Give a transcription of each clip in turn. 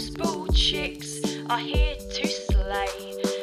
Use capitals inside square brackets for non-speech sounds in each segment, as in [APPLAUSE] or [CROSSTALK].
Those bald chicks are here to slay.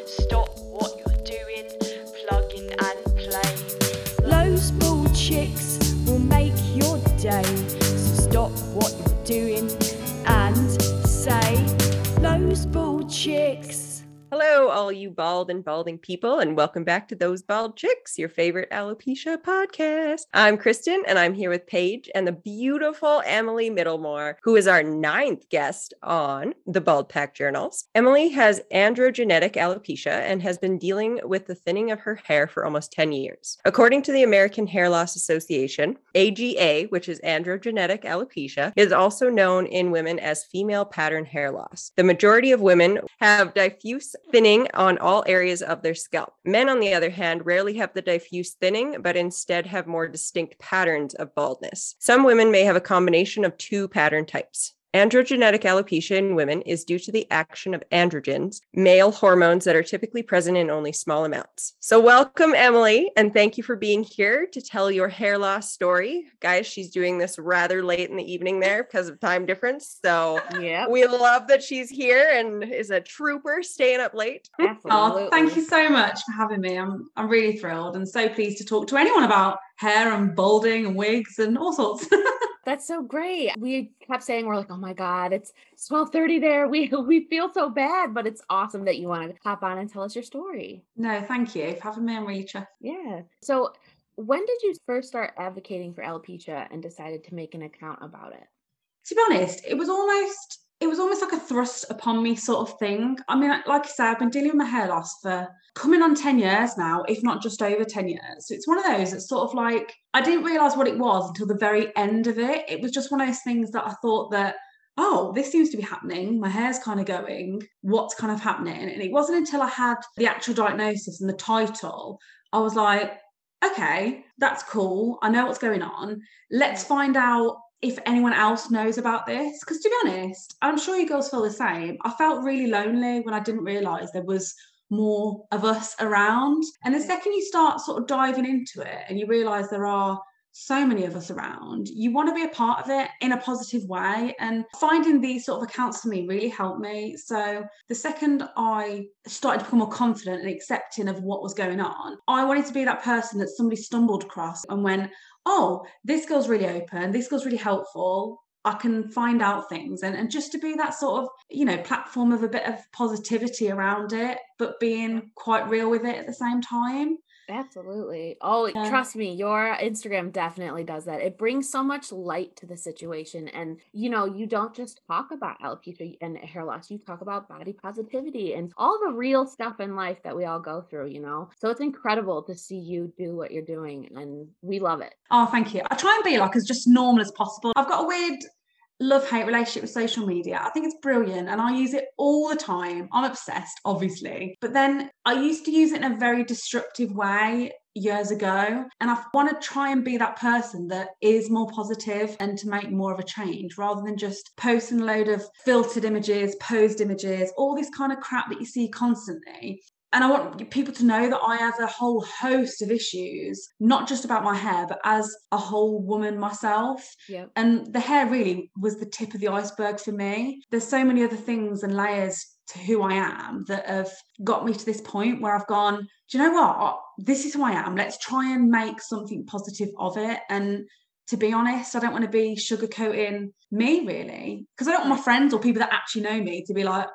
Hello, all you bald and balding people, and welcome back to Those Bald Chicks, your favorite alopecia podcast. I'm Kristen, and I'm here with Paige and the beautiful Emily Middlemore, who is our ninth guest on the Bald Pack Journals. Emily has androgenetic alopecia and has been dealing with the thinning of her hair for almost 10 years. According to the American Hair Loss Association, AGA, which is androgenetic alopecia, is also known in women as female pattern hair loss. The majority of women have diffuse thinning on all areas of their scalp. Men, on the other hand, rarely have the diffuse thinning, but instead have more distinct patterns of baldness. Some women may have a combination of two pattern types. Androgenetic alopecia in women is due to the action of androgens, male hormones that are typically present in only small amounts. So, welcome, Emily, and thank you for being here to tell your hair loss story. Guys, she's doing this rather late in the evening there because of time difference. So, Yeah, we love that she's here and is a trooper staying up late. [LAUGHS] absolutely. Oh, thank you so much for having me. I'm I'm really thrilled and so pleased to talk to anyone about hair and balding and wigs and all sorts. [LAUGHS] That's so great. We kept saying we're like, oh my god, it's twelve thirty there. [LAUGHS] We we feel so bad, but it's awesome that you want to hop on and tell us your story. no, thank you for having me. I'm really. Yeah. So, when did you first start advocating for alopecia and decided to make an account about it? To be honest, it was almost it was almost like a thrust upon me sort of thing. I mean, like I said, I've been dealing with my hair loss for coming on 10 years now, if not just over 10 years. So it's one of those that's sort of like I didn't realize what it was until the very end of it. It was just one of those things that I thought that oh, this seems to be happening. My hair's kind of going. What's kind of happening? And it wasn't until I had the actual diagnosis and the title, I was like, okay, that's cool. I know what's going on. Let's find out if anyone else knows about this. Because to be honest, I'm sure you girls feel the same. I felt really lonely when I didn't realize there was more of us around. And the second you start sort of diving into it and you realize there are so many of us around, you want to be a part of it in a positive way. And finding these sort of accounts for me really helped me. So the second I started to become more confident and accepting of what was going on, I wanted to be that person that somebody stumbled across and went, oh, this girl's really open, this girl's really helpful. I can find out things and, and just to be that sort of, you know, platform of a bit of positivity around it, but being quite real with it at the same time. Absolutely. Oh, Yeah. trust me, your Instagram definitely does that. It brings so much light to the situation. And, you know, you don't just talk about alopecia and hair loss, you talk about body positivity and all the real stuff in life that we all go through, you know? So it's incredible to see you do what you're doing. And we love it. Oh, thank you. I try and be like as just normal as possible. I've got a weird love hate relationship with social media. I think it's brilliant and I use it all the time. I'm obsessed, obviously. But then I used to use it in a very destructive way years ago. And I want to try and be that person that is more positive and to make more of a change rather than just posting a load of filtered images, posed images, all this kind of crap that you see constantly. And I want people to know that I have a whole host of issues, not just about my hair, but as a whole woman myself. Yep. And the hair really was the tip of the iceberg for me. There's so many other things and layers to who I am that have got me to this point where I've gone, do you know what? This is who I am. Let's try and make something positive of it. And to be honest, I don't want to be sugarcoating me really, because I don't want my mm. friends or people that actually know me to be like,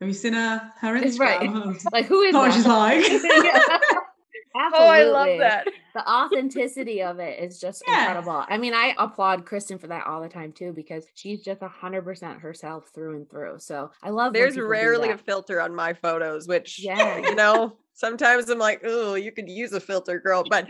have you seen her, her Instagram? right. Like, who is oh, Not what that? she's [LAUGHS] like. [LAUGHS] Oh, I love that. the authenticity of it is just Yeah. incredible. I mean, I applaud Kristen for that all the time too, because she's just a hundred percent herself through and through. So I love. when There's rarely a filter on my photos, which, [LAUGHS] Yeah. you know, sometimes I'm like, oh, you could use a filter, girl. But,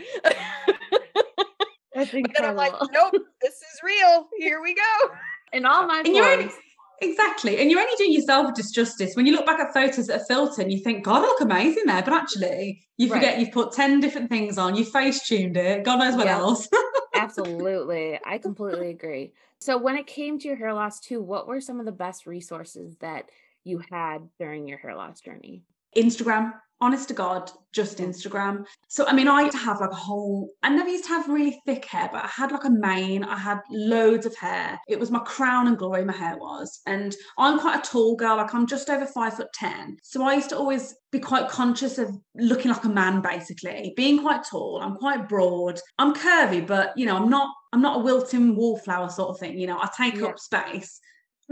That's but then I'm like, nope, this is real. Here we go. In all my And forms, exactly. And you're only doing yourself a disjustice when you look back at photos that are filtered and you think, God, I look amazing there. But actually, you Right. forget you've put 10 different things on, you face tuned it, God knows what Yeah. else. [LAUGHS] absolutely, I completely agree. So when it came to your hair loss too, what were some of the best resources that you had during your hair loss journey? Instagram. Honest to God, just Instagram. So I mean, I used to have like a whole. I never used to have really thick hair, but I had like a mane. I had loads of hair. It was my crown and glory. My hair was, and I'm quite a tall girl. Like I'm just over five foot ten. So I used to always be quite conscious of looking like a man, basically being quite tall. I'm quite broad. I'm curvy, but you know, I'm not. I'm not a wilting wallflower sort of thing. You know, I take Yeah. up space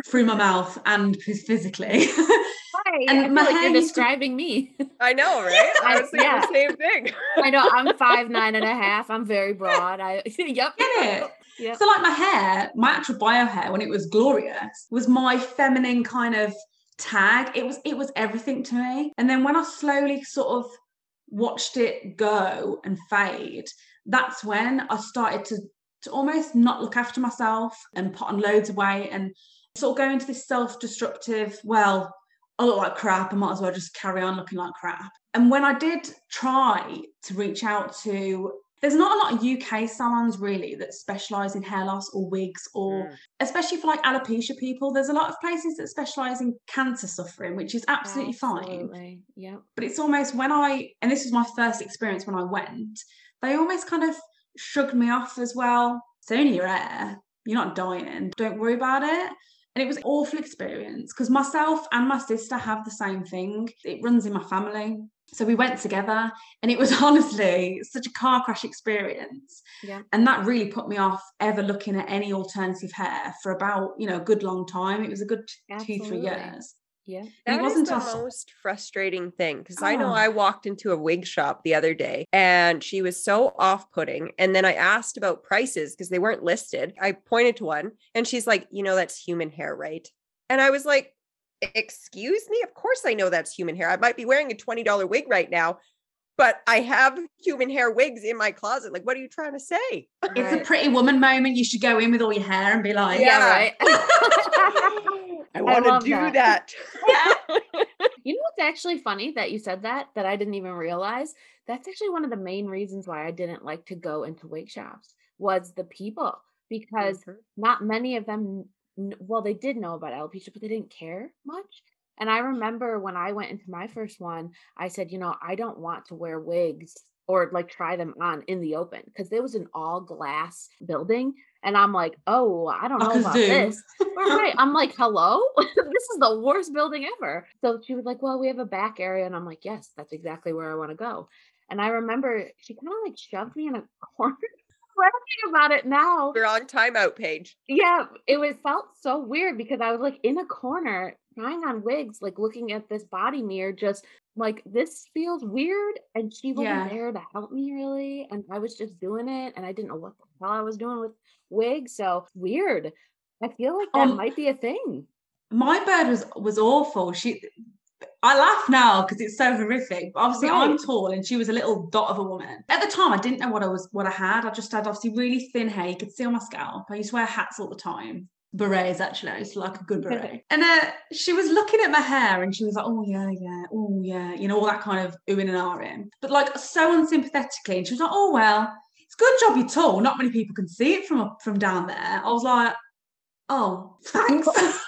through my mouth and physically. Hi, And I feel my like hair you're used to- describing me. I know, right? I I- was yeah. the same thing. I know I'm [LAUGHS] five nine and a half. I'm very broad. I [LAUGHS] yep. Get it? Yep. So like my hair, my actual bio hair when it was glorious was my feminine kind of tag. It was it was everything to me. And then when I slowly sort of watched it go and fade, that's when I started to to almost not look after myself and put on loads of weight and sort of go into this self-destructive, well, I look like crap, I might as well just carry on looking like crap. And when I did try to reach out to there's not a lot of UK salons really that specialize in hair loss or wigs or Mm. especially for like alopecia people there's a lot of places that specialize in cancer suffering which is absolutely fine Absolutely. Yep. but it's almost when I and this was my first experience when I went they almost kind of shrugged me off as well it's only your hair you're not dying don't worry about it and it was an awful experience because myself and my sister have the same thing. It runs in my family. So we went together and it was [LAUGHS] honestly such a car crash experience. Yeah. and that really put me off ever looking at any alternative hair for about you know a good long time. It was a good two three years Yeah. And it wasn't the until- most frustrating thing because I know Oh. I walked into a wig shop the other day and she was so off putting. And then I asked about prices because they weren't listed. I pointed to one and she's like, you know, that's human hair, right? And I was like, excuse me? Of course I know that's human hair. I might be wearing a $20 wig right now, but I have human hair wigs in my closet. Like, what are you trying to say? it's a pretty woman moment you should go in with all your hair and be like Yeah. yeah. Right. [LAUGHS] [LAUGHS] I want to do that. that. [LAUGHS] You know what's actually funny that you said that that I didn't even realize? That's actually one of the main reasons why I didn't like to go into wig shops was the people because Mhm. not many of them well they did know about alopecia but they didn't care much. And I remember when I went into my first one, I said, you know, I don't want to wear wigs or like try them on in the open because there was an all glass building and I'm like, "Oh, I don't know about this." right. I'm like, [LAUGHS] hello? [LAUGHS] this is the worst building ever. So she was like, well, we have a back area. And I'm like, yes, that's exactly where I want to go. And I remember she kind of like shoved me in a [LAUGHS] corner. Laughing about it now. We're on timeout Paige. Yeah, it was felt so weird because I was like in a corner trying on wigs, like looking at this body mirror, just like this feels weird. And she wasn't Yeah. there to help me really. And I was just doing it and I didn't know what the hell I was doing with wigs. So weird. I feel like that Um, might be a thing. my bird was was awful she I laugh now because it's so horrific. But obviously, I'm tall and she was a little dot of a woman. At the time, I didn't know what I was, what I had. I just had obviously really thin hair. You could see on my scalp. I used to wear hats all the time. Berets, actually. I used to like a good beret. and uh, she was looking at my hair and she was like, oh, yeah, yeah, oh, yeah, you know, all that kind of oohing and ahhing. But like so unsympathetically. And she was like, oh, well, it's a good job you're tall. Not many people can see it from up- from down there. I was like, oh, thanks. [LAUGHS]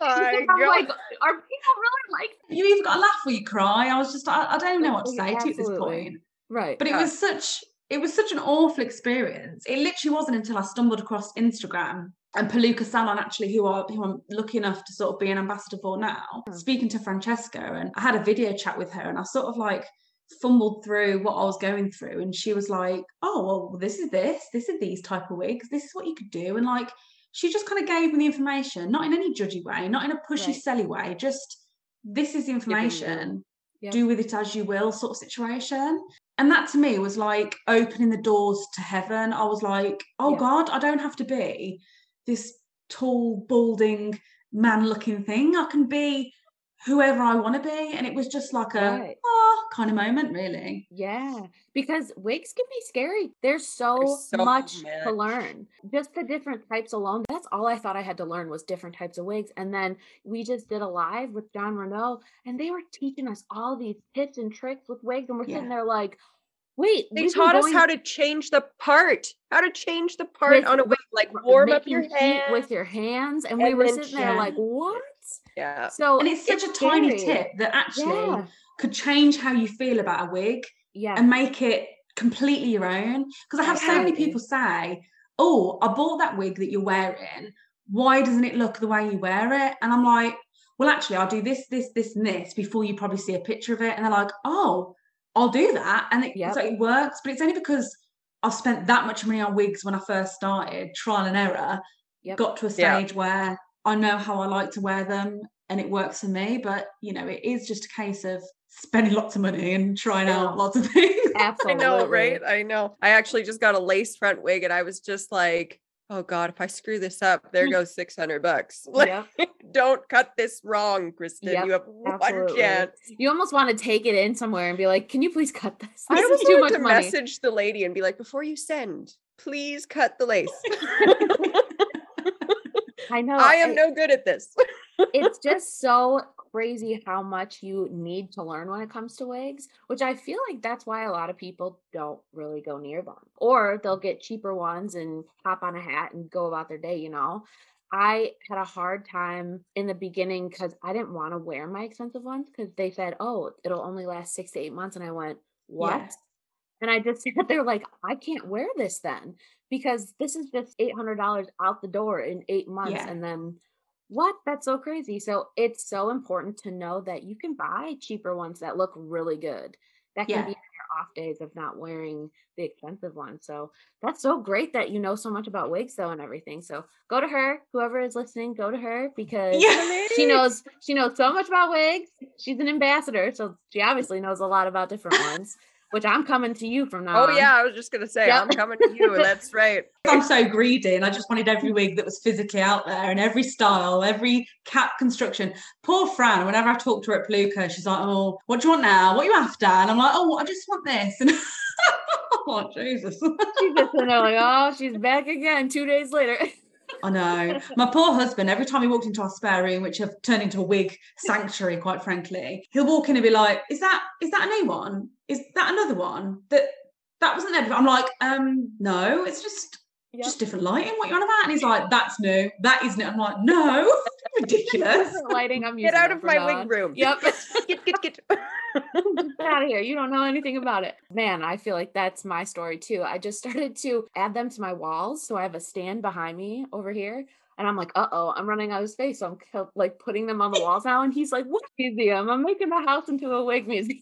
[LAUGHS] My I'm like, are people really like you either got to laugh or you cry. I was just, I, I don't know what to Yeah, say to you at this point. right? But it Yeah. was such, it was such an awful experience. It literally wasn't until I stumbled across Instagram and Palooka Salon, actually, who are who I'm lucky enough to sort of be an ambassador for now, Hmm. speaking to Francesca, and I had a video chat with her, and I sort of like fumbled through what I was going through, and she was like, "Oh, well, this is this, this is these type of wigs, this is what you could do," and like she just kind of gave me the information, not in any judgy way, not in a pushy, Right. selly way, just this is information. Yeah. Do with it as you will, sort of situation. And that to me was like opening the doors to heaven. I was like, oh Yeah. God, I don't have to be this tall, balding, man looking thing. I can be whoever I want to be. And it was just like a Right. oh kind of moment, really. Yeah, because wigs can be scary. There's so, There's so much, to learn. Just the different types alone. That's all I thought I had to learn was different types of wigs. And then we just did a live with Jon Renau, and they were teaching us all these tips and tricks with wigs, and we're Yeah. sitting there like, "Wait, They we've taught us going- how to change the part, how to change the part With- on a wig, like warm up your heat hand with your hands," and we were then sitting there like, "What?" Yeah. So and it's such a tiny tip that actually Yeah. could change how you feel about a wig Yeah. and make it completely your own. Because I have so many people say, Oh, I bought that wig that you're wearing. Why doesn't it look the way you wear it? And I'm like, Well, actually, I'll do this, this, this, and this before you probably see a picture of it. And they're like, Oh, I'll do that. And it, Yep. so it works. But it's only because I've spent that much money on wigs when I first started, trial and error, Yep. got to a Yeah. stage where I know how I like to wear them and it works for me. But you know, it is just a case of spending lots of money and trying Yeah. out lots of [LAUGHS] things. I Absolutely. know, right? I know. I actually just got a lace front wig and I was just like, oh God, if I screw this up, there [LAUGHS] goes 600 bucks. [LAUGHS] Like, Yep. don't cut this wrong, Kristen. Yep, you have one chance. You almost want to take it in somewhere and be like, "Can you please cut this? I This almost is too much to money." message the lady and be like, before you send, please cut the lace. [LAUGHS] I know. I am and no good at this. It's just so crazy how much you need to learn when it comes to wigs, which I feel like that's why a lot of people don't really go near them. Or they'll get cheaper ones and hop on a hat and go about their day, you know. I had a hard time in the beginning because I didn't want to wear my expensive ones because they said, oh, it'll only last six to eight months. And I went, what? Yeah. And I just [LAUGHS] sat there like, I can't wear this then because this is just $800 out the door in eight months. Yeah. And then what? That's so crazy. So it's so important to know that you can buy cheaper ones that look really good. That can Yeah. be on your off days of not wearing the expensive ones. So that's so great that you know so much about wigs though and everything. So go to her, whoever is listening, go to her [LAUGHS] because Yeah. she knows she knows so much about wigs. She's an ambassador, so she obviously knows a lot about different ones. Which I'm coming to you from now. Oh on. yeah, I was just gonna say Yep. I'm coming to you. [LAUGHS] That's right. I'm so greedy and I just wanted every wig that was physically out there and every style, every cap construction. Poor Fran, whenever I talk to her at Palooka, she's like, Oh, what do you want now? What are you after? And I'm like, Oh, I just want this. And [LAUGHS] oh, Jesus. She's just in like, oh, she's back again two days later. [LAUGHS] I know. My poor husband, every time he walked into our spare room, which have turned into a wig [LAUGHS] sanctuary, quite frankly, he'll walk in and be like, Is that is that a new one? Is that another one? That that wasn't there before. I'm like, um, no, it's just Yep. just different lighting. What you on about? And he's like, That's new. That is new. I'm like, no, [LAUGHS] ridiculous. Lighting. I'm Get out of my now wig room. Yep. [LAUGHS] get, get, get. Get [LAUGHS] out of here. You don't know anything about it. Man, I feel like that's my story too. I just started to add them to my walls. So I have a stand behind me over here. And I'm like, uh oh, I'm running out of space. So I'm co- like putting them on the walls now. And he's like, what museum? I'm making the house into a wig museum.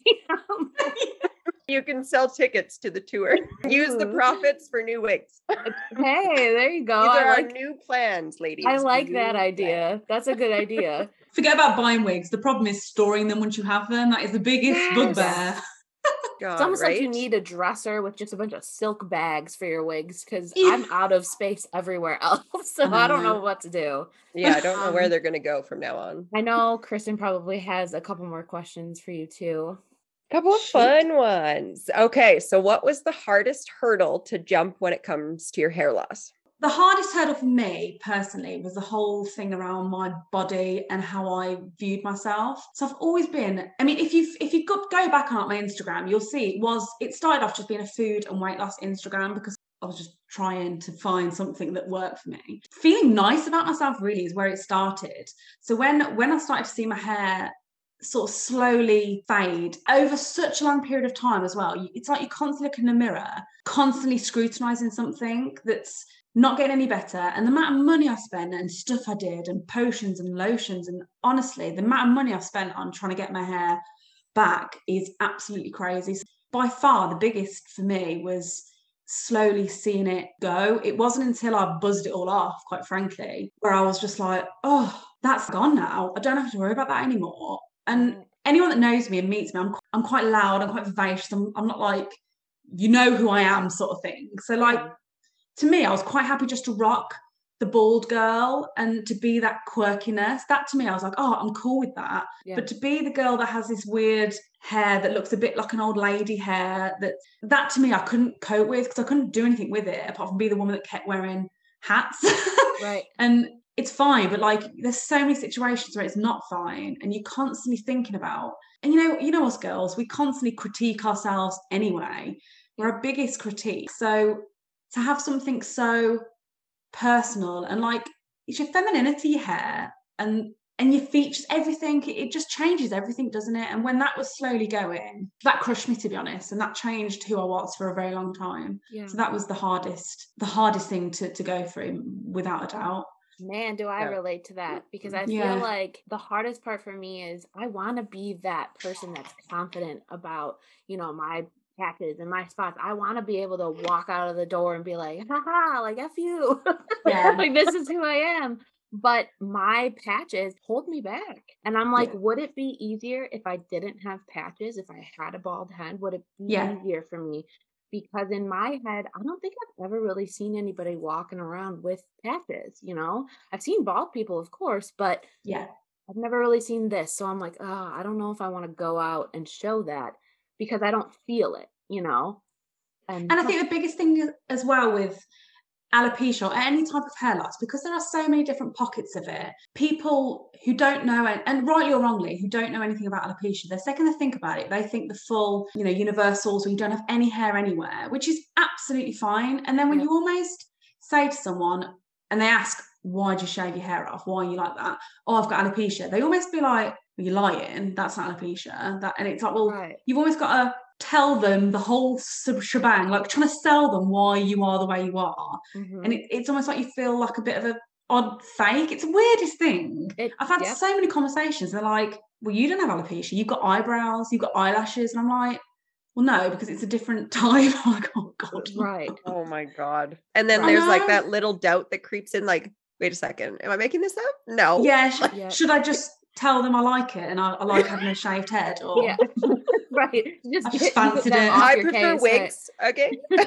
You can sell tickets to the tour. [LAUGHS] Use the profits for new wigs. hey, there you go. These I are our new plans, ladies. I like that New idea. That's a good idea. [LAUGHS] Forget about buying wigs. The problem is storing them once you have them. That is the biggest Yes. bugbear. [LAUGHS] God, It's almost like you need a dresser with just a bunch of silk bags for your wigs because Yeah. I'm out of space everywhere else. So I don't know. know what to do. Yeah, I don't know where Um, they're gonna go from now on. I know Kristen probably has a couple more questions for you too. Couple of fun ones. Okay, so what was the hardest hurdle to jump when it comes to your hair loss? the hardest hurdle for me personally was the whole thing around my body and how I viewed myself. So I've always been, I mean, if you if you go, go back on my Instagram, you'll see it was it started off just being a food and weight loss Instagram because I was just trying to find something that worked for me. Feeling nice about myself really is where it started. So when when I started to see my hair sort of slowly fade over such a long period of time as well. It's like you constantly look in the mirror, constantly scrutinizing something that's not getting any better. And the amount of money I spent and stuff I did and potions and lotions. And honestly, the amount of money I've spent on trying to get my hair back is absolutely crazy. By far, the biggest for me was slowly seeing it go. It wasn't until I buzzed it all off, quite frankly, where I was just like, oh, that's gone now. I don't have to worry about that anymore. And anyone that knows me and meets me, I'm, I'm quite loud, I'm quite vivacious. I'm, I'm not like, you know who I am, sort of thing. So, like, mm. to me, I was quite happy just to rock the bald girl and to be that quirkiness. That to me, I was like, oh, I'm cool with that. Yeah. But to be the girl that has this weird hair that looks a bit like an old lady hair, that that to me, I couldn't cope with because I couldn't do anything with it apart from be the woman that kept wearing hats. [LAUGHS] right. and it's fine, but like there's so many situations where it's not fine, and you're constantly thinking about. And you know, you know us girls, we constantly critique ourselves anyway. We're our biggest critique. So to have something so personal and like it's your femininity hair and and your features, everything, it, it just changes everything, doesn't it? And when that was slowly going, that crushed me to be honest. And that changed who I was for a very long time. Yeah. So that was the hardest, the hardest thing to, to go through without a doubt. Man, do I Yeah. relate to that because I Yeah. feel like the hardest part for me is I want to be that person that's confident about, you know, my patches and my spots. I want to be able to walk out of the door and be like, haha, like F you. [LAUGHS] Yeah. like this is who I am. But my patches hold me back. And I'm like, Yeah. would it be easier if I didn't have patches? If I had a bald head, would it be Yeah. easier for me? Because in my head, I don't think I've ever really seen anybody walking around with patches, you know? I've seen bald people, of course, but Yeah. I've never really seen this. So I'm like, oh, I don't know if I want to go out and show that because I don't feel it, you know? And I think the biggest thing as well with alopecia or any type of hair loss, because there are so many different pockets of it, people who don't know, and, and rightly or wrongly, who don't know anything about alopecia, the second they think about it, they think the full, you know, universals where you don't have any hair anywhere, which is absolutely fine. And then when Yeah. you almost say to someone and they ask, why do you shave your hair off? Why are you like that? Oh, I've got alopecia. They almost be like, well, you're lying. That's not alopecia. That, and it's like, well, right. you've always got to tell them the whole s- shebang, like trying to sell them why you are the way you are. Mhm. And it, it's almost like you feel like a bit of a odd fake. It's the weirdest thing. It- I've had yeah. so many conversations. They're like, well, you don't have alopecia. You've got eyebrows, you've got eyelashes. And I'm like, well, no, because it's a different [LAUGHS] type. I'm like, oh, God. Right. [LAUGHS] Oh my god. And then Right. there's like that little doubt that creeps in like, wait a second, am I making this up? No. Yeah, [LAUGHS] sh- Yeah. should I just tell them I like it and I, I like having a [LAUGHS] shaved head? Or Yeah. [LAUGHS] right. Just, I just fancied it. I prefer case, right. wigs. Okay. [LAUGHS]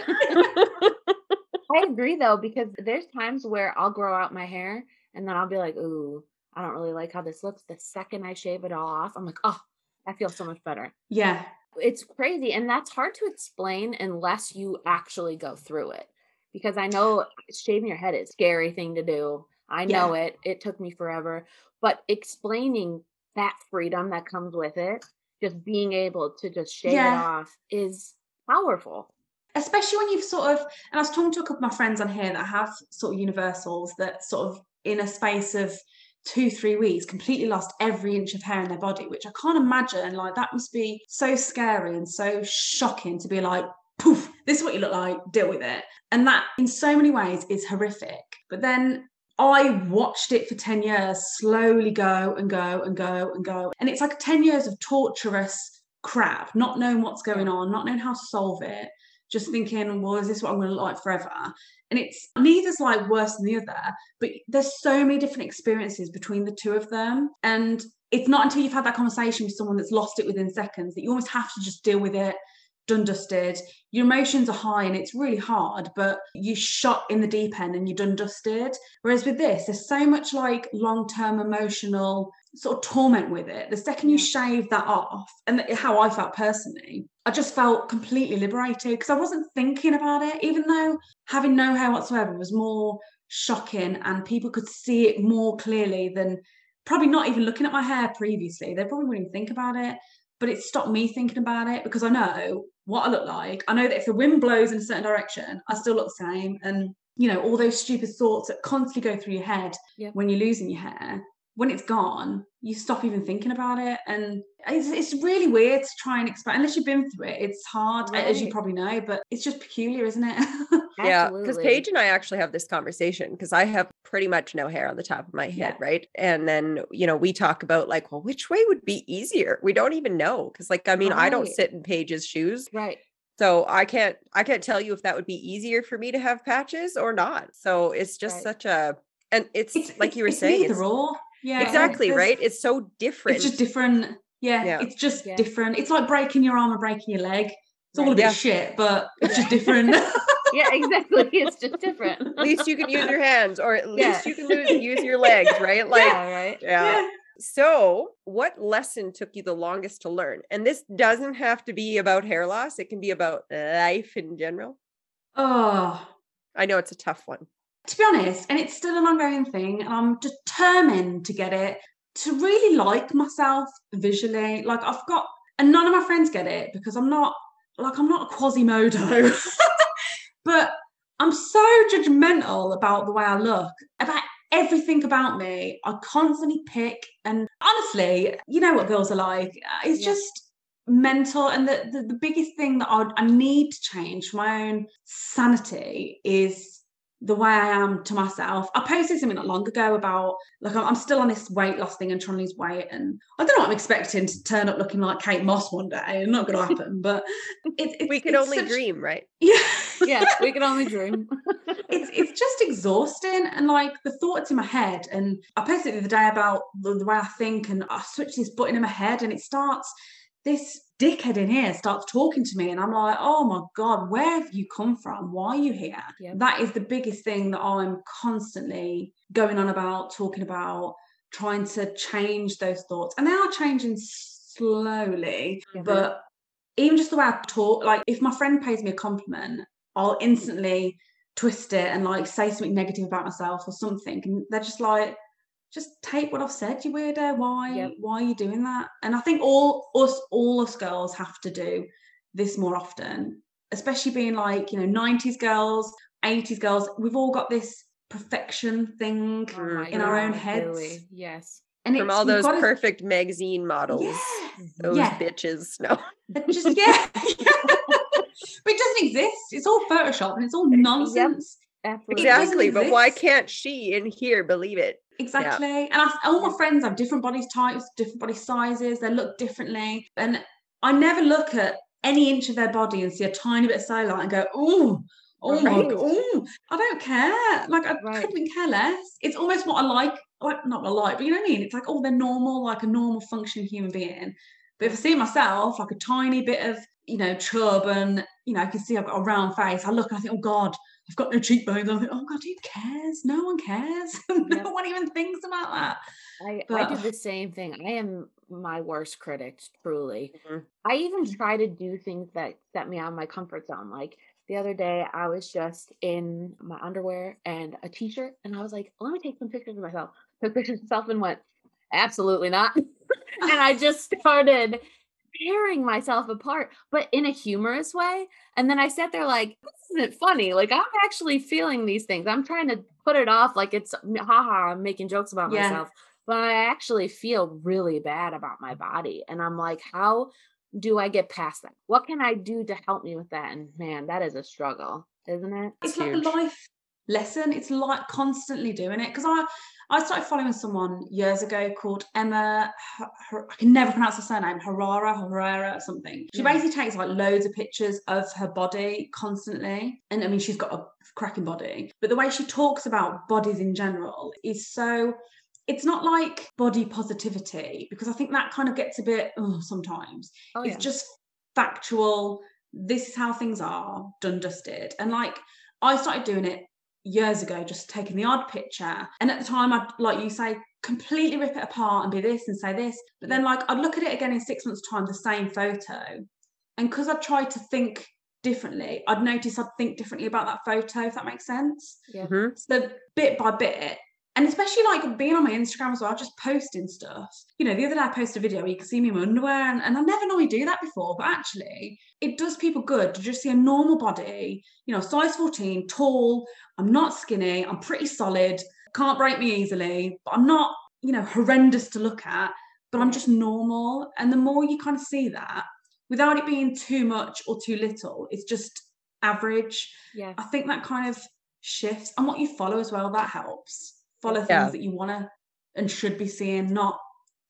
I agree though, because there's times where I'll grow out my hair and then I'll be like, ooh, I don't really like how this looks. The second I shave it all off, I'm like, oh, I feel so much better. yeah, It's crazy. And that's hard to explain unless you actually go through it. Because I know shaving your head is a scary thing to do. I Yeah. know it. It took me forever. But explaining that freedom that comes with it, just being able to just shave it off is powerful. especially when you've sort of and I was talking to a couple of my friends on here that have sort of universals that sort of in a space of two three weeks completely lost every inch of hair in their body which I can't imagine like that must be so scary and so shocking to be like poof this is what you look like deal with it and that in so many ways is horrific but then I watched it for 10 years slowly go and go and go and go and it's like 10 years of torturous crap not knowing what's going on not knowing how to solve it just thinking, well, is this what I'm going to look like forever? And it's neither's like worse than the other, but there's so many different experiences between the two of them. And it's not until you've had that conversation with someone that's lost it within seconds that you almost have to just deal with it, done dusted. Your emotions are high and it's really hard, but you shot in the deep end and you're done dusted. Whereas with this, there's so much like long term emotional sort of torment with it. The second you shave that off, and how I felt personally, I just felt completely liberated because I wasn't thinking about it, even though having no hair whatsoever was more shocking and people could see it more clearly than probably not even looking at my hair previously. They probably wouldn't even think about it, but it stopped me thinking about it because I know what I look like. I know that if the wind blows in a certain direction, I still look the same. And, you know, all those stupid thoughts that constantly go through your head Yep. when you're losing your hair, when it's gone, you stop even thinking about it. And it's, it's really weird to try and explain, unless you've been through it. It's hard, as you probably know, but it's just peculiar, isn't it? [LAUGHS] Yeah, because Paige and I actually have this conversation because I have pretty much no hair on the top of my head, Yeah. right? And then, you know, we talk about like, well, which way would be easier? We don't even know. Cause like, I mean, I don't sit in Paige's shoes. Right. So I can't I can't tell you if that would be easier for me to have patches or not. So it's just Right. such a and it's, it's like it's- you were it's saying, it's. Yeah, exactly there's- right. It's so different. It's just different. Yeah, Yeah. it's just Yeah. different. It's like breaking your arm or breaking your leg. It's all a Right. bit Yeah. shit, but it's just different. [LAUGHS] Yeah, exactly. It's just different. [LAUGHS] at least you can use your hands or at Yeah. least you can lose, use your legs, right? [LAUGHS] Like yeah, right. yeah. So, what lesson took you the longest to learn? And this doesn't have to be about hair loss, it can be about life in general. Oh, I know it's a tough one. to be honest, and it's still an ongoing thing, and I'm determined to get it to really like myself visually. Like I've got, and none of my friends get it because I'm not like I'm not a Quasimodo, [LAUGHS] but I'm so judgmental about the way I look, about everything about me, I constantly pick. And honestly, you know what girls are like. Uh, It's Yeah. just mental. And the, the, the biggest thing that I, I need to change for my own sanity is the way I am to myself. I posted something not long ago about like I'm, I'm still on this weight loss thing and trying to lose weight, and I don't know what I'm expecting to turn up looking like Kate Moss one day. It's not going to happen, but [LAUGHS] it, it's we can it's only such- dream, right? [LAUGHS] Yeah, yeah, we can only [LAUGHS] dream. it's it's just exhausting and like the thoughts in my head and i posted the other day about the, the way i think and i switch this button in my head and it starts this dickhead in here starts talking to me and i'm like oh my god where have you come from why are you here Yep. that is the biggest thing that i'm constantly going on about talking about trying to change those thoughts and they are changing slowly Yeah. but even just the way I talk, like if my friend pays me a compliment, I'll instantly twist it and like say something negative about myself or something. And they're just like, just take what I've said, you weirdo. Why? Yep. Why are you doing that? And I think all us, all us girls have to do this more often, especially being like, you know, 90s girls, 80s girls. We've all got this perfection thing. Oh my In our own heads. Really. Yes. And From all those gotta- perfect magazine models. Yeah. Mm-hmm. Those Yeah. bitches. No. It just [LAUGHS] yeah. but it doesn't exist. It's all Photoshop and it's all nonsense. Absolutely. Exactly. But why can't she in here believe it? Exactly. And I, all my friends have different body types, different body sizes. They look differently, and I never look at any inch of their body and see a tiny bit of cellulite and go, "Oh, oh my god, ooh." I don't care. Like I Right. couldn't care less. It's almost what I like. Like not what I like, but you know what I mean. It's like oh, they're normal, like a normal functioning human being. But if I see myself like a tiny bit of you know chub and you know I can see I've got a round face, I look and I think, oh god, I've got no cheekbones. I think, oh god, who cares? No one cares. [LAUGHS] Yep. no one even thinks about that. I, I But- do the same thing. I am my worst critic, truly. Mhm. I even try to do things that set me out of my comfort zone. Like the other day, I was just in my underwear and a t shirt, and I was like, let me take some pictures of myself. [LAUGHS] Took pictures of myself and went, absolutely not. [LAUGHS] and I just started tearing myself apart, but in a humorous way. And then I sat there like, this isn't it funny. Like, I'm actually feeling these things. I'm trying to put it off like it's haha, I'm making jokes about Yeah. myself. But I actually feel really bad about my body. And I'm like, how do I get past that? What can I do to help me with that? And man, that is a struggle, isn't it? It's Huge. like a life lesson. It's like constantly doing it because I I started following someone years ago called Emma. I can never pronounce her surname. Harara, Herrera, or something. She Yeah. basically takes like loads of pictures of her body constantly, and I mean she's got a cracking body. But the way she talks about bodies in general is so. It's not like body positivity because I think that kind of gets a bit sometimes Oh, it's just factual this is how things are done dusted and like i started doing it years ago just taking the odd picture and at the time i'd like you say completely rip it apart and be this and say this but then like i'd look at it again in six months time the same photo and because i tried to think differently i'd notice i'd think differently about that photo if that makes sense yeah. Mhm. so bit by bit and especially like being on my Instagram as well, just posting stuff. You know, the other day I posted a video where you can see me in my underwear, and, and I never normally do that before, but actually, it does people good to just see a normal body, you know, size 14, tall. I'm not skinny, I'm pretty solid, can't break me easily, but I'm not, you know, horrendous to look at, but I'm just normal. And the more you kind of see that, without it being too much or too little, it's just average. Yeah. I think that kind of shifts and what you follow as well, that helps. Follow things Yeah. that you want to and should be seeing, not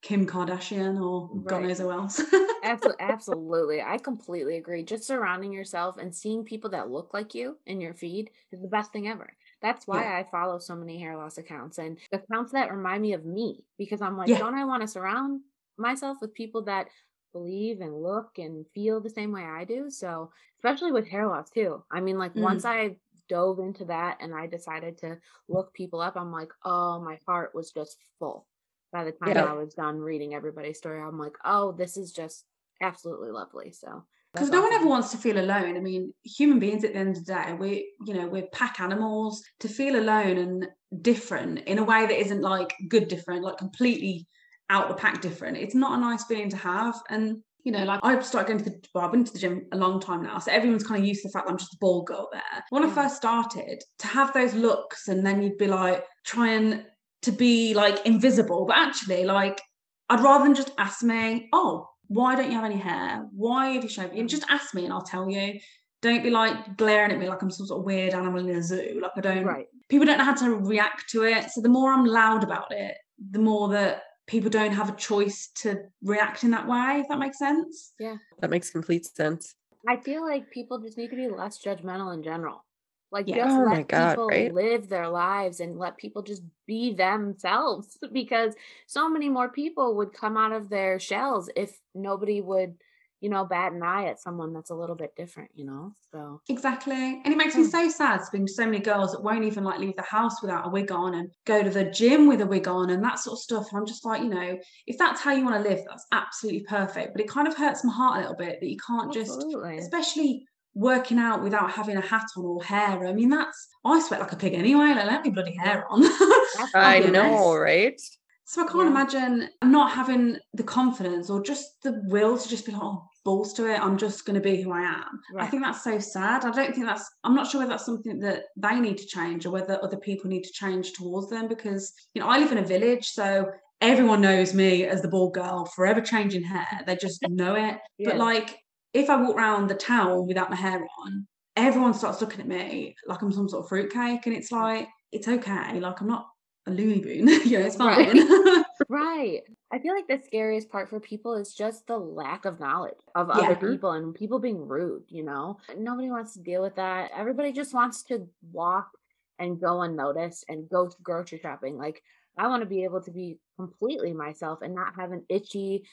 Kim Kardashian or God Right. knows who else. [LAUGHS] Absolutely, absolutely. I completely agree. Just surrounding yourself and seeing people that look like you in your feed is the best thing ever. That's why Yeah. I follow so many hair loss accounts and accounts that remind me of me because I'm like, Yeah. don't I want to surround myself with people that believe and look and feel the same way I do? So, especially with hair loss too. I mean, like Mm. once I dove into that and I decided to look people up, I'm like, oh, my heart was just full. By the time Yeah. I was done reading everybody's story, I'm like, oh, this is just absolutely lovely. So because no one ever wants to feel alone. I mean, human beings at the end of the day, we, you know, we're pack animals. To feel alone and different in a way that isn't like good different, like completely out the pack different. It's not a nice feeling to have. And you know, like I've started going to the well, I've been to the gym a long time now, so everyone's kind of used to the fact that I'm just a ball girl there. When I mm. first started, to have those looks and then you'd be like, try and to be like invisible, but actually, like, I'd rather than just ask me, oh, why don't you have any hair? Why have you shaved? You just ask me and I'll tell you. Don't be like glaring at me like I'm some sort of weird animal in a zoo. Like I don't Right. people don't know how to react to it. So the more I'm loud about it, the more that people don't have a choice to react in that way, if that makes sense. Yeah. That makes complete sense. I feel like people just need to be less judgmental in general. Like Yeah. just Oh let God, people right? live their lives and let people just be themselves [LAUGHS] because so many more people would come out of their shells if nobody would, you know, bat an eye at someone that's a little bit different, you know? So Exactly. And it makes me Hmm. so sad seeing so many girls that won't even like leave the house without a wig on and go to the gym with a wig on and that sort of stuff. And I'm just like, you know, if that's how you want to live, that's absolutely perfect. But it kind of hurts my heart a little bit that you can't just especially working out without having a hat on or hair. I mean, that's I sweat like a pig anyway. Like, let me bloody hair on. [LAUGHS] That's I be fabulous. know, right? so I can't Yeah. imagine not having the confidence or just the will to just be like, oh, balls to it. I'm just going to be who I am. I think that's so sad. I don't think that's. I'm not sure whether that's something that they need to change or whether other people need to change towards them because you know I live in a village, so everyone knows me as the bald girl, forever changing hair. They just [LAUGHS] know it. But like, if I walk around the town without my hair on, everyone starts looking at me like I'm some sort of fruitcake, and it's mm. like it's okay. Like I'm not a loony boon. [LAUGHS] you know, it's fine. [LAUGHS] Right. I feel like the scariest part for people is just the lack of knowledge of Yeah. other mm-hmm. people and people being rude, you know? Nobody wants to deal with that. Everybody just wants to walk and go unnoticed and go to grocery shopping. Like, I want to be able to be completely myself and not have an itchy,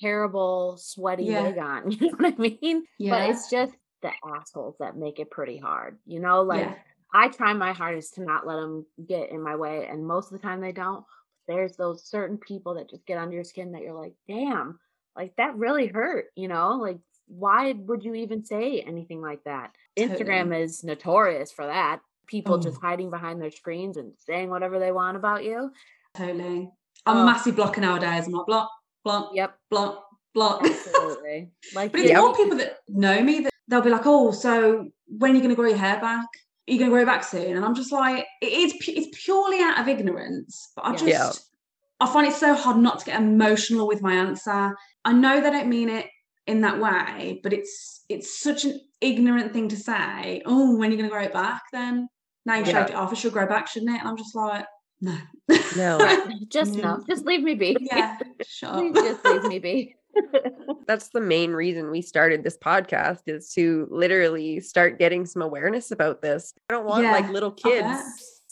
terrible, sweaty Yeah. wig on. [LAUGHS] You know what I mean? Yeah. But it's just the assholes that make it pretty hard, you know? Like, yeah. I try my hardest to not let them get in my way, and most of the time they don't. There's those certain people that just get under your skin that you're like, damn, like that really hurt, you know? Like, why would you even say anything like that? Instagram is notorious for that. People just Oh. hiding behind their screens and saying whatever they want about you. Totally. I'm Oh. a massive blocker nowadays. I'm like block, block, Yep, block, block. absolutely. [LAUGHS] Like, but it's you- more people that know me that they'll be like, "Oh, so when are you going to grow your hair back? Are you going to grow it back soon?" And I'm just like, it is. It's purely out of ignorance. But I just, Yeah. I find it so hard not to get emotional with my answer. I know they don't mean it in that way, but it's it's such an ignorant thing to say. Oh, when are you going to grow it back? Then now you Yeah. shaved it off, it should grow back, shouldn't it? And I'm just like, no, No. [LAUGHS] just Mm. no, just leave me be. yeah, shut [LAUGHS] up. just leave me be. [LAUGHS] That's the main reason we started this podcast is to literally start getting some awareness about this. I don't want like little I kids bet.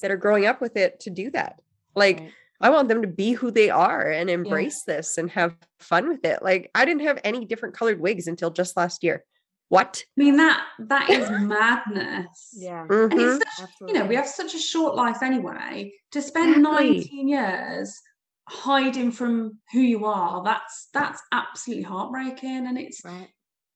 that are growing up with it to do that. Like Right. I want them to be who they are and embrace this and have fun with it. Like I didn't have any different colored wigs until just last year. What? I mean that that is madness. Yeah. And Mhm. it's such, you know, we have such a short life anyway. To spend Exactly. 19 years hiding from who you are, that's that's absolutely heartbreaking. And it's Right.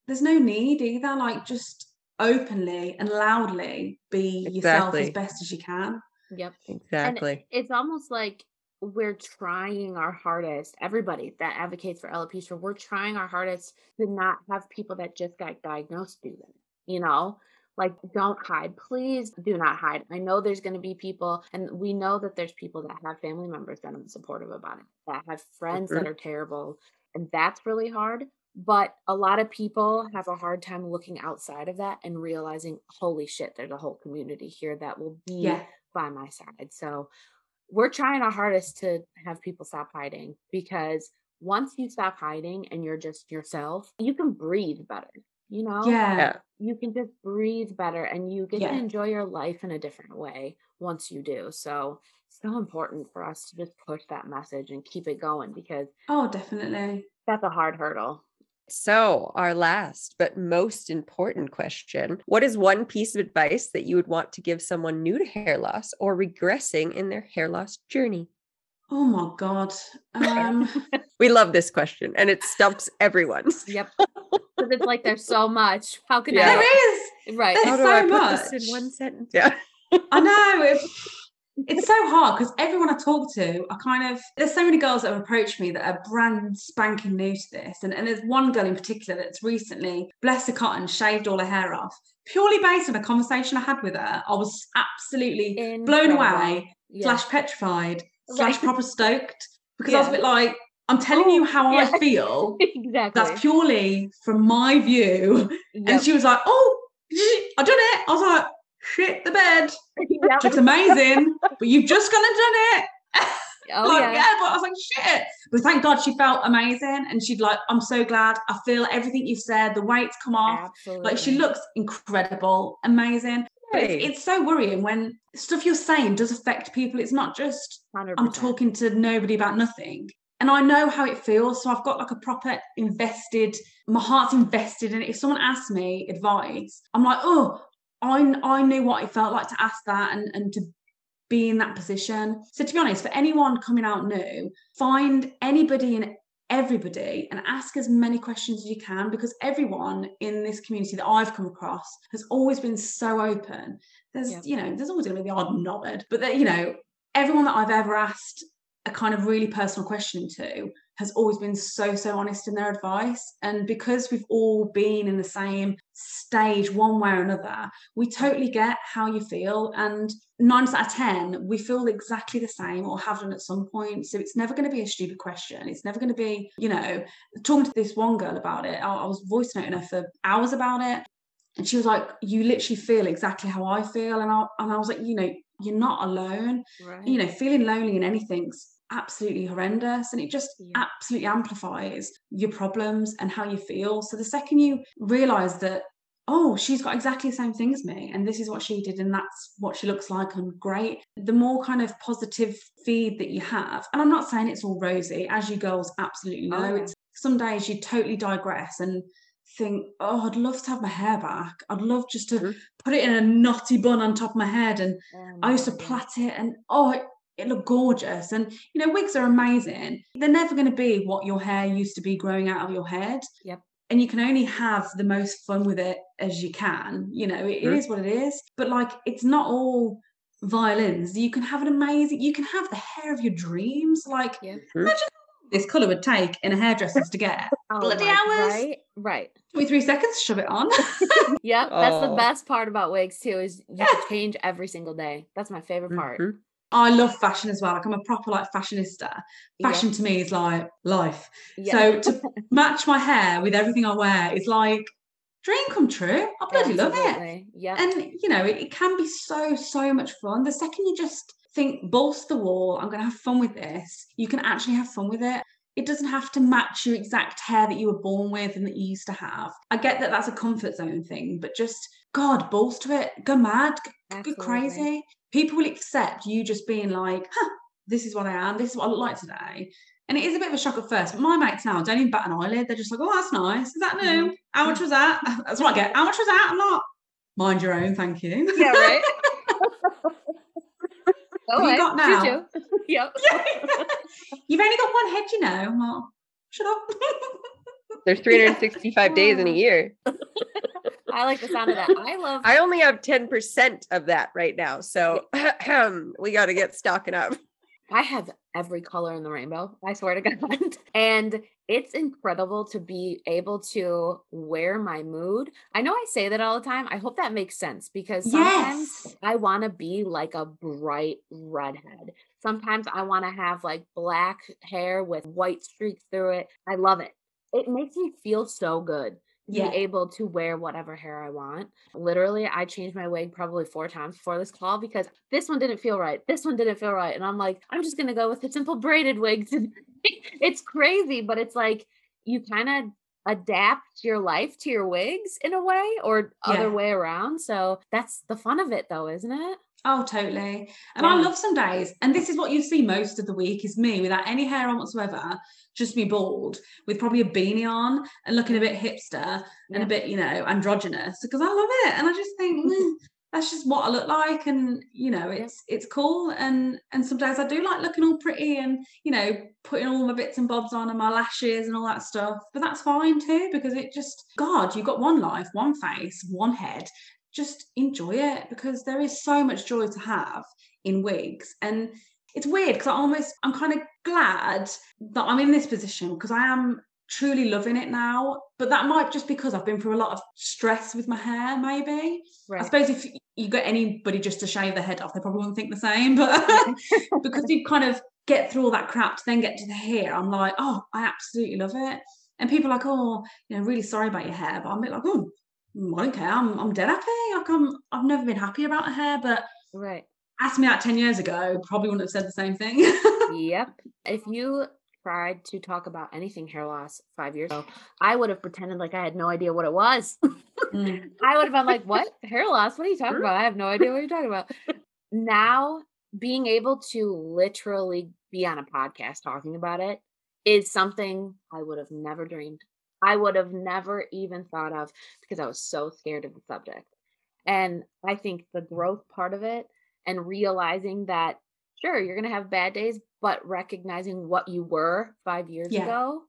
there's no need either. Like just openly and loudly be yourself as best as you can. Yep. Exactly. And it's almost like we're trying our hardest. Everybody that advocates for alopecia, we're trying our hardest to not have people that just got diagnosed do that. You know, like don't hide. Please do not hide. I know there's going to be people, and we know that there's people that have family members that are supportive about it, that have friends that are terrible, and that's really hard. But a lot of people have a hard time looking outside of that and realizing, holy shit, there's a whole community here that will be Yeah. by my side. So we're trying our hardest to have people stop hiding because once you stop hiding and you're just yourself, you can breathe better. You know, Yeah. Yeah. you can just breathe better and you get Yeah. to enjoy your life in a different way once you do. So it's so important for us to just push that message and keep it going because Oh, definitely. that's a hard hurdle. So, our last but most important question What is one piece of advice that you would want to give someone new to hair loss or regressing in their hair loss journey? Oh my God. Um [LAUGHS] We love this question and it stumps everyone. [LAUGHS] Yep. Because it's like there's so much. How can Yeah. I? is. Right. There's How do so I put much. this in one sentence? Yeah. I know. It, it's so hard because everyone I talk to, I kind of there's so many girls that have approached me that are brand spanking new to this. And, and there's one girl in particular that's recently, bless her cotton, shaved all her hair off. Purely based on a conversation I had with her. I was absolutely blown away, Yeah. slash petrified. Slash Right. proper stoked because I was a bit like, I'm telling Oh, you how yeah. I feel. [LAUGHS] exactly. That's purely from my view. Yep. And she was like, Oh, I done it. I was like, shit the bed. [LAUGHS] Yep. It's amazing, but you've just gone and done it. [LAUGHS] Oh like, yeah. yeah. but I was like, shit. But thank God she felt amazing. And she'd like, I'm so glad. I feel everything you said, the weight's come off. Absolutely. Like she looks incredible, amazing. But it's, it's so worrying when stuff you're saying does affect people. It's not just 100%. I'm talking to nobody about nothing. And I know how it feels. So I've got like a proper invested, my heart's invested in it. If someone asks me advice, I'm like, oh, I, I knew what it felt like to ask that and, and to be in that position. So to be honest, for anyone coming out new, find anybody and everybody and ask as many questions as you can because everyone in this community that I've come across has always been so open. There's, Yeah. you know, there's always going to be the odd knobhead, but that, you know, everyone that I've ever asked a kind of really personal question to has always been so so honest in their advice. And because we've all been in the same stage one way or another we totally get how you feel. And nine out of ten we feel exactly the same or have done at some point. So it's never going to be a stupid question. It's never going to be you know talking to this one girl about it I, I was voice noting her for hours about it. And she was like you literally feel exactly how i feel. And i, and I was like you know you're not alone. Right. you know feeling lonely in anything's absolutely horrendous and it just Yeah. absolutely amplifies your problems and how you feel so the second you realize that oh she's got exactly the same thing as me and this is what she did and that's what she looks like and great the more kind of positive feed that you have and i'm not saying it's all rosy as you girls absolutely know Oh, yeah. it's some days you totally digress and think oh i'd love to have my hair back i'd love just to Mhm. put it in a knotty bun on top of my head and Oh I used to plait it and oh it, it looked gorgeous and you know wigs are amazing they're never going to be what your hair used to be growing out of your head Yep. and you can only have the most fun with it as you can you know it- it is what it is but like it's not all violins you can have an amazing you can have the hair of your dreams like Yeah. Imagine this color would take in a hairdresser's to get [LAUGHS] Oh bloody my- hours. Right. Right. 23 seconds to shove it on [LAUGHS] Yep. That's the Oh. best part about wigs too, is you can change every single day. That's my favorite part. Mhm. I love fashion as well. Like I'm a proper like fashionista. Fashion to me is like life. Yeah. So to [LAUGHS] match my hair with everything I wear is like dream come true. I bloody love it. Yep. And you know, it, it can be so, so much fun. The second you just think to the wall, I'm gonna have fun with this, you can actually have fun with it. It doesn't have to match your exact hair that you were born with and that you used to have. I get that that's a comfort zone thing, but just God, balls to it, go mad, go crazy. People will accept you just being like, huh, this is what I am, this is what I look like today. And it is a bit of a shock at first, but my mates now don't even bat an eyelid. They're just like, oh, that's nice. Is that new? How much was that? [LAUGHS] That's what I get. How much was that? I'm not. Mind your own, thank you. yeah, right. [LAUGHS] [LAUGHS] Have you got now? Choo-choo. yep. [LAUGHS] You've only got one head, you know. I'm like, shut up. [LAUGHS] There's 365 days in a year. [LAUGHS] I like the sound of that. I love I only have 10% of that right now. So [CLEARS THROAT] we got to get stocking up. I have every color in the rainbow. I swear to [LAUGHS] God. And it's incredible to be able to wear my mood. I know I say that all the time. I hope that makes sense because sometimes yes. I want to be like a bright redhead. Sometimes I want to have like black hair with white streaks through it. I love it. It makes me feel so good Yeah. be able to wear whatever hair I want. Literally, I changed my wig probably four times before this call because this one didn't feel right. This one didn't feel right. And I'm like, I'm just going to go with a simple braided wig. today." [LAUGHS] it's crazy, but it's like you kind of adapt your life to your wigs in a way or Yeah. other way around. So that's the fun of it though, isn't it? Oh, totally. And I love some days. And this is what you see most of the week is me without any hair on whatsoever, just me bald, with probably a beanie on and looking a bit hipster and a bit, you know, androgynous because I love it. And I just think "Mm, [LAUGHS] that's just what I look like. And, you know, it's it's cool. And and some days I do like looking all pretty and, you know, putting all my bits and bobs on and my lashes and all that stuff. But that's fine too, because it just God, you've got one life, one face, one head. Just enjoy it because there is so much joy to have in wigs. And it's weird because I almost I'm kind of glad that I'm in this position because I am truly loving it now. But that might just because I've been through a lot of stress with my hair maybe. I suppose if you get anybody just to shave their head off they probably wouldn't think the same but [LAUGHS] [LAUGHS] because you've kind of get through all that crap to then get to the hair, I'm like, oh, I absolutely love it. And people are like, oh, you know, really sorry about your hair, but I'm like, oh, I don't care. I'm, I'm dead happy. Like I'm, I've never been happy about a hair, but Right. ask me that 10 years ago, probably wouldn't have said the same thing. [LAUGHS] Yep. If you tried to talk about anything hair loss five years ago, I would have pretended like I had no idea what it was. Mm. [LAUGHS] I would have been like, what? Hair loss? What are you talking about? I have no idea what you're talking about. Now, being able to literally be on a podcast talking about it is something I would have never dreamed. I would have never even thought of because I was so scared of the subject. And I think the growth part of it and realizing that, sure, you're going to have bad days, but recognizing what you were five years Yeah. ago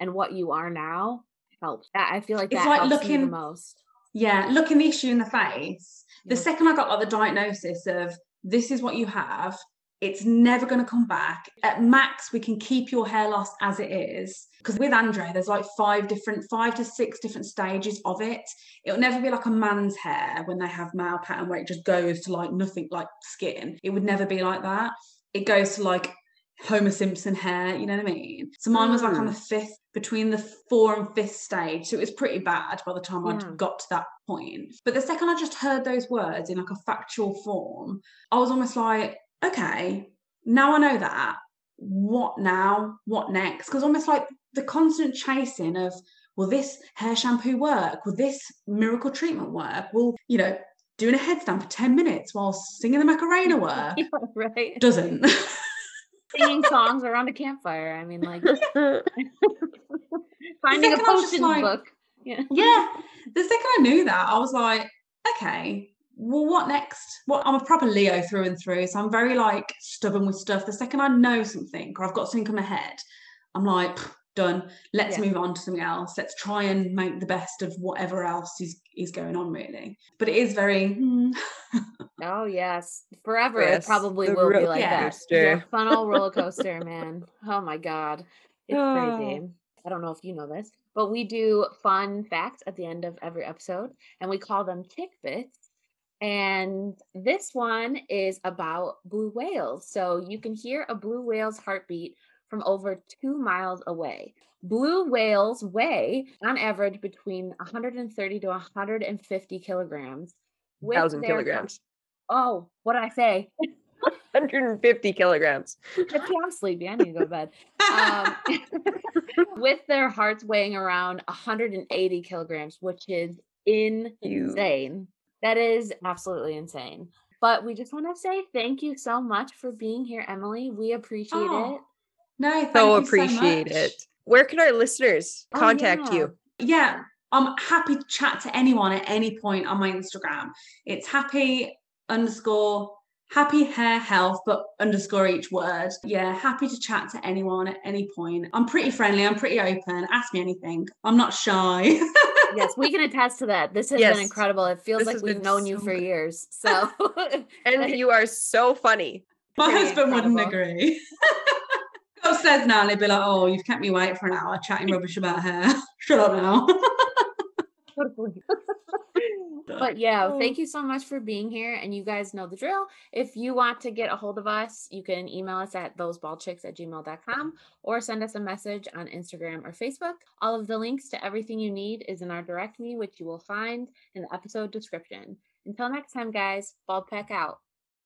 and what you are now helps. I I feel like It's that like helps me the looking- most. yeah, looking the issue in the face. The Yeah. second I got like the diagnosis of this is what you have, it's never going to come back. At max, we can keep your hair loss as it is. Because with Andre, there's like five different, five to six different stages of it. It'll never be like a man's hair when they have male pattern where it just goes to like nothing like skin. It would never be like that. It goes to like Homer Simpson hair, you know what I mean? So mine was like on the hmm. fifth, between the four and fifth stage. So it was pretty bad by the time Yeah. I got to that point. But the second I just heard those words in like a factual form, I was almost like, okay, now I know that. What now? What next? Because almost like the constant chasing of, will this hair shampoo work? Will this miracle treatment work? Will, you know, doing a headstand for 10 minutes while singing the Macarena work [LAUGHS] right. doesn't. [LAUGHS] Singing songs around a campfire. I mean, like [LAUGHS] finding a second I was just potions like- book. Yeah. yeah. The second I knew that, I was like, okay, well, what next? Well, I'm a proper Leo through and through. So I'm very like stubborn with stuff. The second I know something or I've got something in my head, I'm like, "Pff, done. Let's Yeah. move on to something else. Let's try and make the best of whatever else is, is going on, really. But it is very, hmm, [LAUGHS] Oh yes, forever Yes, it probably the will be roller like that. coaster. The funnel roller [LAUGHS] coaster, man. Oh my god, it's Oh. crazy. I don't know if you know this, but we do fun facts at the end of every episode, and we call them tidbits. And this one is about blue whales. So you can hear a blue whale's heartbeat from over two miles away. Blue whales weigh, on average, between 130 to 150 kilograms. thousand kilograms. Oh, what did I say? [LAUGHS] 150 kilograms. I can't sleepy. I need to go to bed. Um, [LAUGHS] with their hearts weighing around 180 kilograms, which is You. insane. That is absolutely insane. But we just want to say thank you so much for being here, Emily. We appreciate Oh, it. No, thank So you appreciate much. it. Where can our listeners Oh, contact yeah. you? yeah, I'm happy to chat to anyone at any point on my Instagram. It's happy underscore happy hair health, but underscore each word. Yeah, happy to chat to anyone at any point. I'm pretty friendly. I'm pretty open. Ask me anything. I'm not shy. [LAUGHS] Yes, we can attest to that. This has Yes. been incredible. It feels This like we've been known you for good. years. [LAUGHS] So And you are so funny. my Pretty husband wouldn't agree. [LAUGHS] Upstairs now and he'd be like, "Oh, you've kept me waiting for an hour chatting rubbish about hair. [LAUGHS] Shut up now." [LAUGHS] but yeah, Oh. thank you so much for being here. And you guys know the drill. If you want to get a hold of us, you can email us at thosebaldchicks at gmail.com or send us a message on Instagram or Facebook. All of the links to everything you need is in our direct me, which you will find in the episode description. Until next time, guys, ball Peck out.